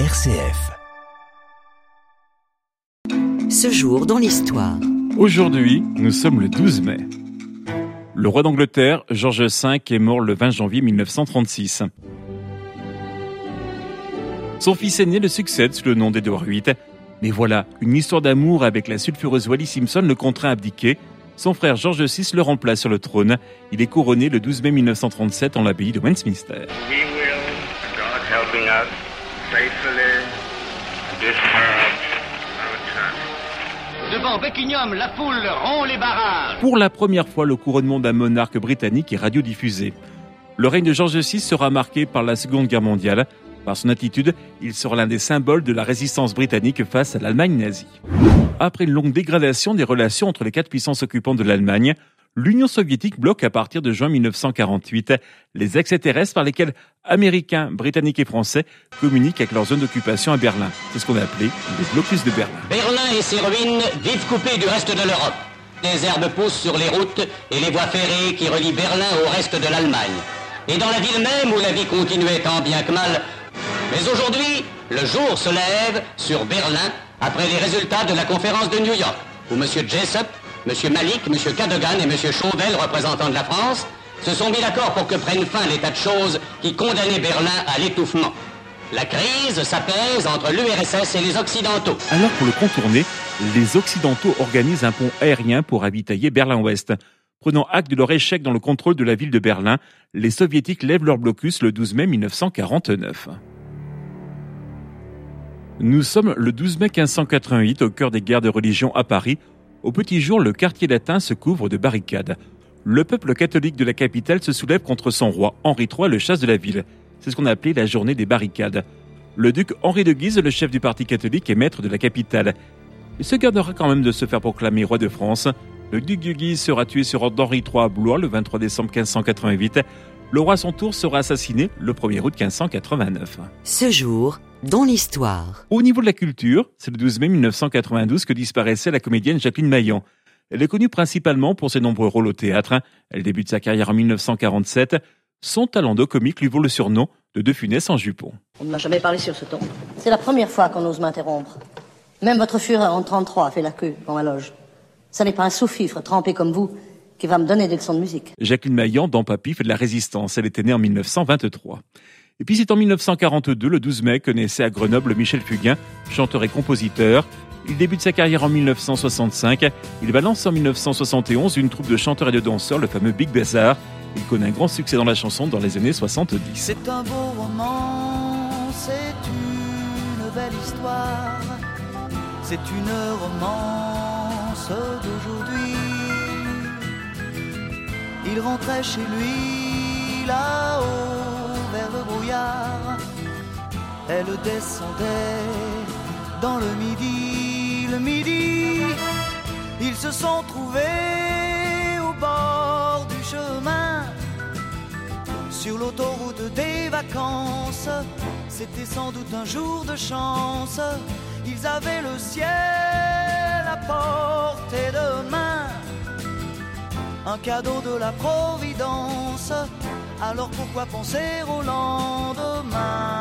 RCF. Ce jour dans l'histoire. Aujourd'hui, nous sommes le 12 mai. Le roi d'Angleterre, George V, est mort le 20 janvier 1936. Son fils aîné le succède sous le nom d'Edward VIII. Mais voilà, une histoire d'amour avec la sulfureuse Wally Simpson le contraint à abdiquer. Son frère George VI le remplace sur le trône. Il est couronné le 12 mai 1937 en l'abbaye de Westminster. We will, God helping us, faithfully. Devant Buckingham, la foule rompt les barrages. Pour la première fois, le couronnement d'un monarque britannique est radiodiffusé. Le règne de George VI sera marqué par la Seconde Guerre mondiale. Par son attitude, il sera l'un des symboles de la résistance britannique face à l'Allemagne nazie. Après une longue dégradation des relations entre les quatre puissances occupantes de l'Allemagne, l'Union soviétique bloque à partir de juin 1948 les accès terrestres par lesquels Américains, Britanniques et Français communiquent avec leur zone d'occupation à Berlin. C'est ce qu'on a appelé le blocus de Berlin. Berlin et ses ruines vivent coupées du reste de l'Europe. Des herbes poussent sur les routes et les voies ferrées qui relient Berlin au reste de l'Allemagne. Et dans la ville même où la vie continuait tant bien que mal. Mais aujourd'hui, le jour se lève sur Berlin après les résultats de la conférence de New York, où M. Jessup, M. Malik, M. Cadogan et M. Chauvel, représentants de la France, se sont mis d'accord pour que prenne fin l'état de choses qui condamnait Berlin à l'étouffement. La crise s'apaise entre l'URSS et les Occidentaux. Alors pour le contourner, les Occidentaux organisent un pont aérien pour ravitailler Berlin-Ouest. Prenant acte de leur échec dans le contrôle de la ville de Berlin, les Soviétiques lèvent leur blocus le 12 mai 1949. Nous sommes le 12 mai 1588 au cœur des guerres de religion à Paris. Au petit jour, le quartier latin se couvre de barricades. Le peuple catholique de la capitale se soulève contre son roi, Henri III, le chasse de la ville. C'est ce qu'on a appelé la journée des barricades. Le duc Henri de Guise, le chef du parti catholique, est maître de la capitale. Il se gardera quand même de se faire proclamer roi de France. Le duc de Guise sera tué sur ordre d'Henri III à Blois le 23 décembre 1588. Le roi à son tour sera assassiné le 1er août 1589. Ce jour dans l'histoire. Au niveau de la culture, c'est le 12 mai 1992 que disparaissait la comédienne Jacqueline Maillan. Elle est connue principalement pour ses nombreux rôles au théâtre. Elle débute sa carrière en 1947. Son talent de comique lui vaut le surnom de De Funès en jupon. On ne m'a jamais parlé sur ce ton. C'est la première fois qu'on ose m'interrompre. Même votre Führer en 33 a fait la queue dans ma loge. Ça n'est pas un sous-fifre trempé comme vous qui va me donner des leçons de musique. Jacqueline Maillan, dans Papy, fait de la résistance. Elle était née en 1923. Et puis c'est en 1942, le 12 mai, que naissait à Grenoble Michel Fugain, chanteur et compositeur. Il débute sa carrière en 1965. Il va lancer en 1971 une troupe de chanteurs et de danseurs, le fameux Big Bazaar. Il connaît un grand succès dans la chanson dans les années 70. C'est un beau roman, c'est une belle histoire, c'est une romance d'aujourd'hui. Il rentrait chez lui là-haut vers le brouillard, elle descendait dans le midi, le midi. Ils se sont trouvés au bord du chemin sur l'autoroute des vacances. C'était sans doute un jour de chance. Ils avaient le ciel à portée Un cadeau de la Providence. Alors pourquoi penser au lendemain?